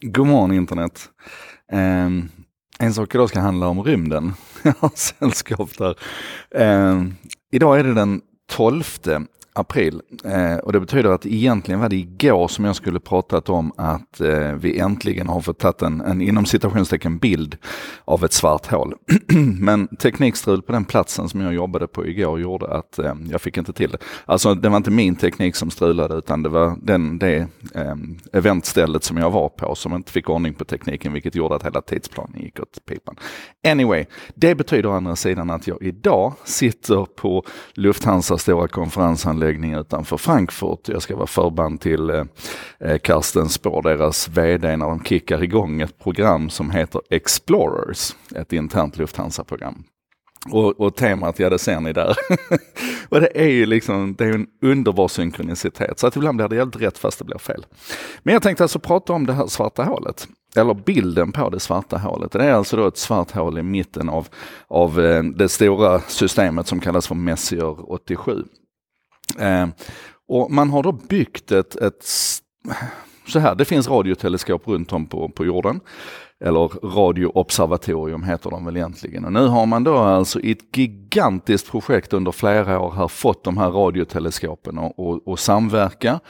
God morgon internet. Um, en sak idag ska handla om rymden. Jag har sällskap där. Um, idag är det den 12 april. Eh, och det betyder att egentligen var det igår som jag skulle pratat om att eh, vi äntligen har fått tagit en, en inom citationstecken bild av ett svart hål. Men teknikstrul på den platsen som jag jobbade på igår gjorde att eh, jag fick inte till det. Alltså det var inte min teknik som strulade utan det var den, det eh, eventstället som jag var på som inte fick ordning på tekniken vilket gjorde att hela tidsplanen gick åt pipan. Anyway, det betyder å andra sidan att jag idag sitter på Lufthansa stora konferensanläggning anläggning utanför Frankfurt. Jag ska vara förband till eh, eh Karsten Spår, deras VD, när de kickar igång ett program som heter Explorers, ett internt Lufthansa-program. Och, och temat, ja det ser ni där. och det är ju liksom, det är en underbar synkronicitet. Så att ibland blir det helt rätt fast det blir fel. Men jag tänkte alltså prata om det här svarta hålet. Eller bilden på det svarta hålet. Det är alltså då ett svart hål i mitten av, av eh, det stora systemet som kallas för Messier 87. Eh, och man har då byggt ett, ett så här, det finns radioteleskop runt om på, på jorden. Eller radioobservatorium heter de väl egentligen. Och nu har man då alltså i ett gigantiskt projekt under flera år här fått de här radioteleskopen att samverka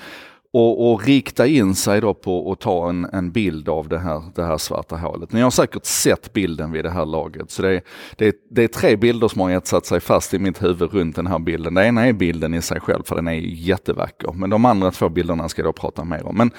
och, och, rikta in sig då på att ta en, en bild av det här, det här svarta hålet. Ni har säkert sett bilden vid det här laget. Så det är, det, är, det är tre bilder som har etsat sig fast i mitt huvud runt den här bilden. Det ena är bilden i sig själv för den är jättevacker. Men de andra två bilderna ska jag då prata mer om. Men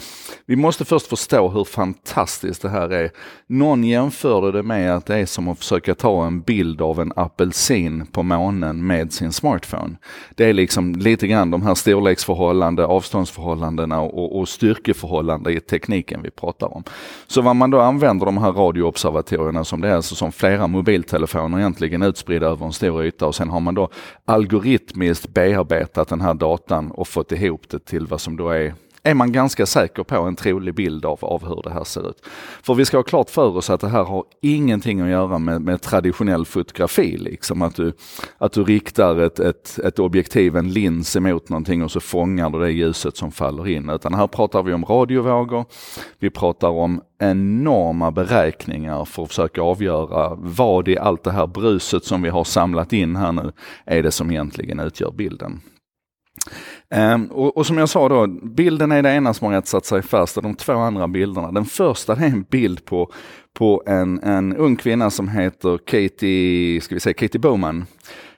vi måste först förstå hur fantastiskt det här är. Någon jämförde det med att det är som att försöka ta en bild av en apelsin på månen med sin smartphone. Det är liksom lite grann de här storleksförhållanden, avståndsförhållanden förhållandena och, och styrkeförhållanden i tekniken vi pratar om. Så vad man då använder de här radioobservatorierna som det är alltså som flera mobiltelefoner egentligen utspridda över en stor yta och sen har man då algoritmiskt bearbetat den här datan och fått ihop det till vad som då är är man ganska säker på en trolig bild av, av hur det här ser ut. För vi ska ha klart för oss att det här har ingenting att göra med, med traditionell fotografi. Liksom att du, att du riktar ett, ett, ett objektiv, en lins emot någonting och så fångar du det ljuset som faller in. Utan här pratar vi om radiovågor. Vi pratar om enorma beräkningar för att försöka avgöra vad i allt det här bruset som vi har samlat in här nu är det som egentligen utgör bilden. Um, och, och, som jag sa då, bilden är det ena som har satt sig fast och de två andra bilderna. Den första är en bild på, på en, en ung kvinna som heter Katie, ska vi säga Katie Bowman.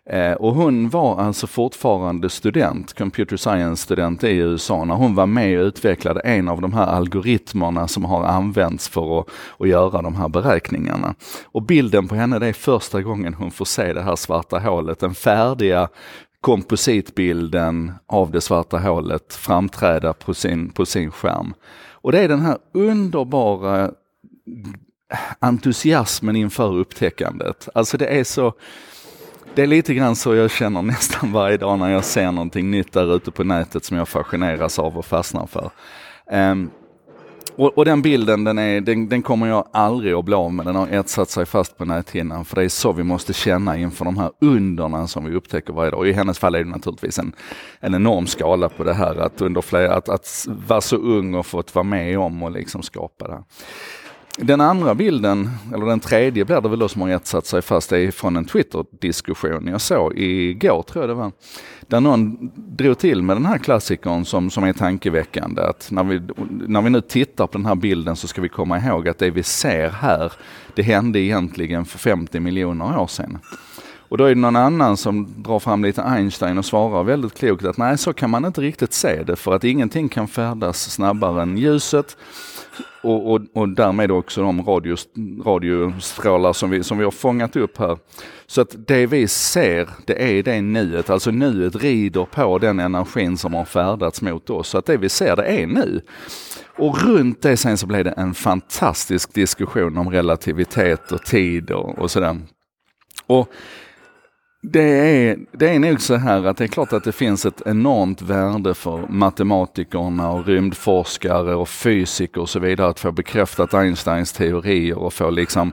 Ehm, och hon var alltså fortfarande student, computer science student i USA, när hon var med och utvecklade en av de här algoritmerna som har använts för att, att göra de här beräkningarna. Och bilden på henne det är första gången hon får se det här svarta hålet, den färdiga kompositbilden av det svarta hålet framträda på sin, på sin skärm. Och det är den här underbara entusiasmen inför upptäckandet. Alltså det är så, det är lite grann så jag känner nästan varje dag när jag ser någonting nytt där ute på nätet som jag fascineras av och fastnar för. Um, och, och, den bilden den, är, den, den, kommer jag aldrig att bli av med. Den har etsat sig fast på näthinnan. För det är så vi måste känna inför de här underna som vi upptäcker varje dag. Och I hennes fall är det naturligtvis en, en enorm skala på det här. Att, under flera, att, att vara så ung och fått vara med om och liksom skapa det. här. Den andra bilden, eller den tredje blir det väl då som har etsat sig fast, är från en Twitter-diskussion jag såg igår tror jag det var. Där någon drog till med den här klassikern som, som är tankeväckande. Att när vi, när vi nu tittar på den här bilden så ska vi komma ihåg att det vi ser här, det hände egentligen för 50 miljoner år sedan. Och då är det någon annan som drar fram lite Einstein och svarar väldigt klokt att nej, så kan man inte riktigt se det för att ingenting kan färdas snabbare än ljuset och, och, och därmed också de radios, radiostrålar som vi, som vi har fångat upp här. Så att det vi ser, det är det nuet, alltså nuet rider på den energin som har färdats mot oss. Så att det vi ser, det är nu. Och runt det sen så blev det en fantastisk diskussion om relativitet och tid och, och sådär. Och det är, det är nog så här att det är klart att det finns ett enormt värde för matematikerna och rymdforskare och fysiker och så vidare att få bekräftat Einsteins teorier och få liksom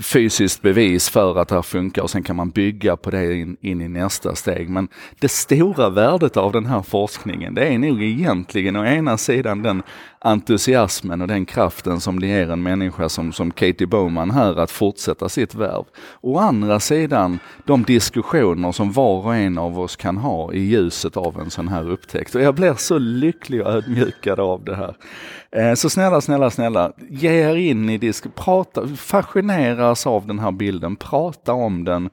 fysiskt bevis för att det här funkar och sen kan man bygga på det in, in, i nästa steg. Men det stora värdet av den här forskningen det är nog egentligen å ena sidan den entusiasmen och den kraften som det ger en människa som, som Katie Bowman här att fortsätta sitt värv. Å andra sidan de diskussioner som var och en av oss kan ha i ljuset av en sån här upptäckt. Och jag blir så lycklig och ödmjukad av det här. Eh, så snälla, snälla, snälla, ge er in i disk, prata, fascineras av den här bilden, prata om den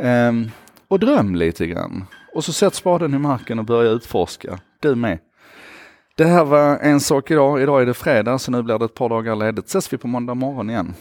eh, och dröm lite grann. Och så sätt spaden i marken och börja utforska, du med. Det här var en sak idag. Idag är det fredag så nu blir det ett par dagar ledigt. Ses vi på måndag morgon igen.